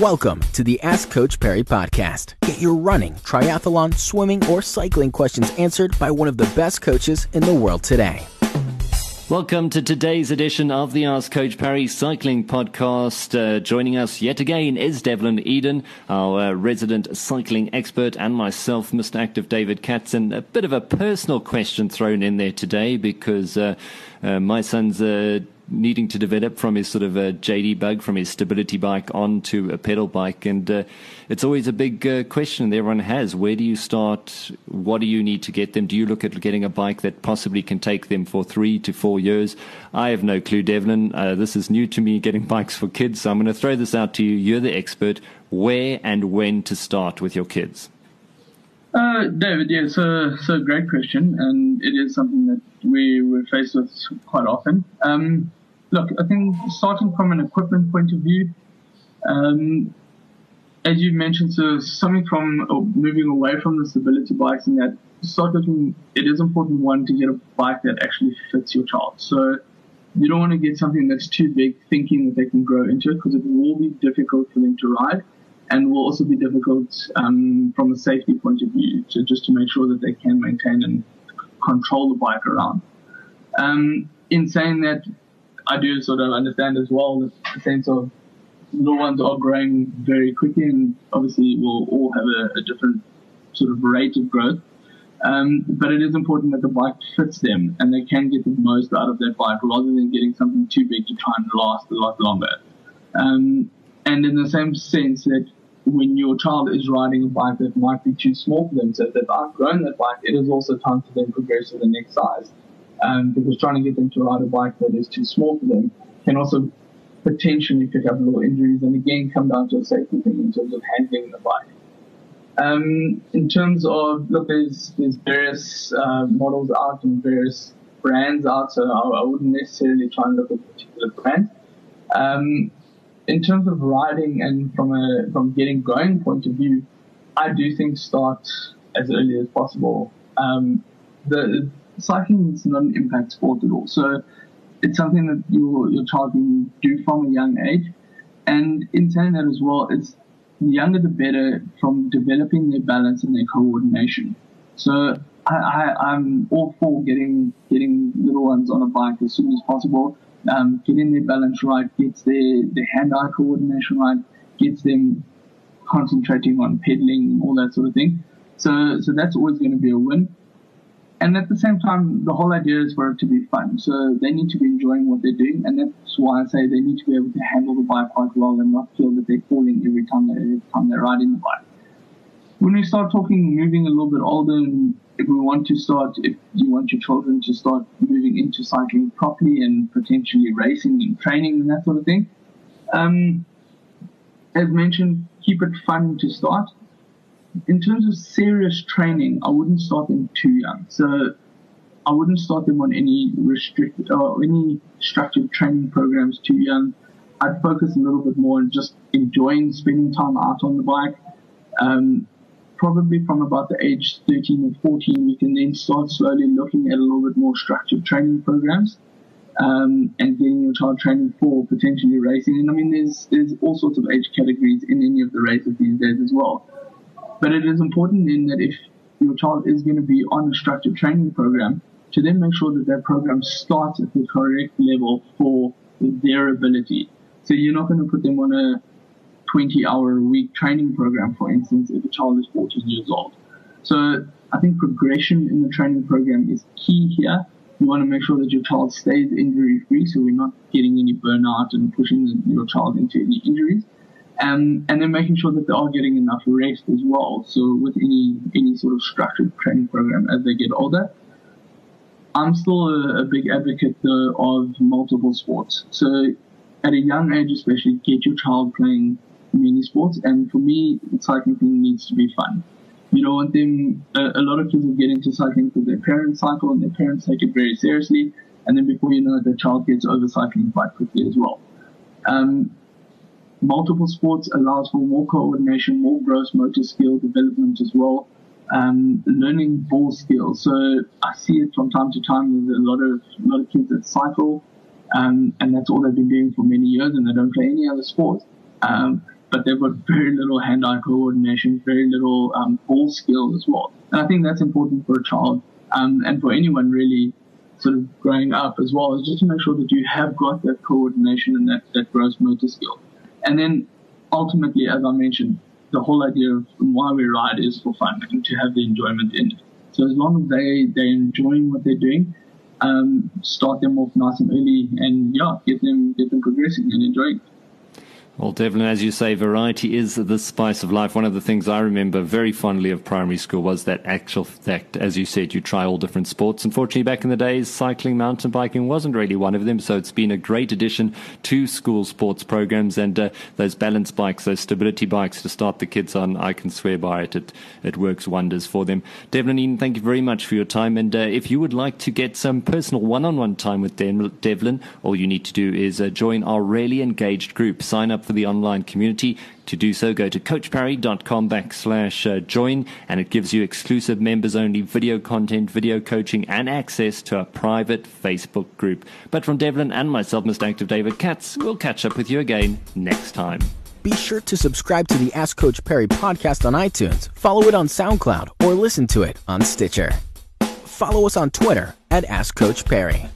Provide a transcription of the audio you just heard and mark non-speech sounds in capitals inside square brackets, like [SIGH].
Welcome to the Ask Coach Parry podcast. Get your running, triathlon, swimming, or cycling questions answered by one of the best coaches in the world today. Welcome to today's edition of the Ask Coach Parry Cycling Podcast. Uh, joining us yet again is Devlin Eden, our uh, resident cycling expert, and myself, Mr. Active David Katzen. A bit of a personal question thrown in there today because uh, uh my son's uh, needing to develop from his sort of a JD bug, from his stability bike onto a pedal bike. And uh, it's always a big uh, question that everyone has. Where do you start? What do you need to get them? Do you look at getting a bike that possibly can take them for three to four years? I have no clue, Devlin. Uh, this is new to me, getting [LAUGHS] bikes for kids. So I'm going to throw this out to you. You're the expert. Where and when to start with your kids? Uh, David, yeah, so so great question, and it is something that we we're faced with quite often. Um, look, I think starting from an equipment point of view, um, as you mentioned, so something from uh, moving away from the stability bikes and that start looking, it is important one to get a bike that actually fits your child. So you don't want to get something that's too big thinking that they can grow into it because it will be difficult for them to ride and will also be difficult um, from a safety point of view to just to make sure that they can maintain and control the bike around. Um, in saying that, I do sort of understand as well the sense of little ones are growing very quickly and obviously will all have a, a different sort of rate of growth. Um, but it is important that the bike fits them and they can get the most out of that bike rather than getting something too big to try and last a lot longer. Um, and in the same sense that when your child is riding a bike that might be too small for them, so if they've outgrown that bike, it is also time for them to progress to the next size um, because trying to get them to ride a bike that is too small for them can also potentially pick up little injuries and again come down to a safety thing in terms of handling the bike. Um, in terms of look, there's there's various uh, models out and various brands out, so I, I, wouldn't necessarily try and look at a particular brand. Um, in terms of riding and from a from getting going point of view, I do think start as early as possible. Um, the cycling is not an impact sport at all. So it's something that your your child can do from a young age. And in saying that as well, it's the younger the better from developing their balance and their coordination. So I, am all for getting getting little ones on a bike as soon as possible. Um, getting their balance right, gets their, their hand-eye coordination right, gets them concentrating on pedaling, all that sort of thing. So so that's always going to be a win and at the same time, the whole idea is for it to be fun. So they need to be enjoying what they're doing, and that's why I say they need to be able to handle the bike quite well and not feel that they're falling every time they every time they're riding the bike. When we start talking moving a little bit older, and if we want to start, if you want your children to start moving into cycling properly and potentially racing and training and that sort of thing, um, as mentioned, keep it fun to start in terms of serious training, I wouldn't start them too young. So I wouldn't start them on any restricted or any structured training programs too young. I'd focus a little bit more on just enjoying spending time out on the bike. Um, probably from about the age 13 or 14, we can then start slowly looking at a little bit more structured training programs. Um, and getting your child training for potentially racing. And I mean, there's there's all sorts of age categories in any of the races these days as well. But it is important then that if your child is going to be on a structured training program, to then make sure that that program starts at the correct level for their ability. So you're not going to put them on a 20 hour a week training program, for instance, if a child is 14 years old. So I think progression in the training program is key here. You want to make sure that your child stays injury free, so we're not getting any burnout and pushing your child into any injuries and and then making sure that they are getting enough rest as well. So with any any sort of structured training program as they get older, I'm still a, a big advocate though of multiple sports. So at a young age, especially, get your child playing many sports. And for me, cycling needs to be fun. You don't want them. A, a lot of kids will get into cycling because their parents cycle and their parents take it very seriously. And then before you know it, the child gets over cycling quite quickly as well. Um, multiple sports allows for more coordination, more gross motor skill development as well. Um, learning ball skills. So I see it from time to time. There's a lot of a lot of kids that cycle, um, and that's all they've been doing for many years, and they don't play any other sport. Um, but they've got very little hand-eye coordination, very little um, ball skill as well. And I think that's important for a child um, and for anyone really sort of growing up as well, is just to make sure that you have got that coordination and that, that gross motor skill. And then ultimately, as I mentioned, the whole idea of why we ride is for fun and to have the enjoyment in it. So as long as they, they're enjoying what they're doing, um, start them off nice and early and yeah, get them, get them progressing and enjoying well, Devlin, as you say, variety is the spice of life. One of the things I remember very fondly of primary school was that actual fact, as you said, you try all different sports. Unfortunately, back in the days, cycling, mountain biking wasn't really one of them. So it's been a great addition to school sports programs and uh, those balance bikes, those stability bikes to start the kids on. I can swear by it. It, it works wonders for them. Devlin, Eden, thank you very much for your time. And uh, if you would like to get some personal one-on-one time with Devlin, all you need to do is uh, join our Really Engaged group. Sign up for the online community. To do so, go to coachparry.com backslash uh, join, and it gives you exclusive members only video content, video coaching, and access to a private Facebook group. But from Devlin and myself, Mr. Active David Katz, we'll catch up with you again next time. Be sure to subscribe to the Ask Coach Parry podcast on iTunes, follow it on SoundCloud, or listen to it on Stitcher. Follow us on Twitter at Ask Coach Parry.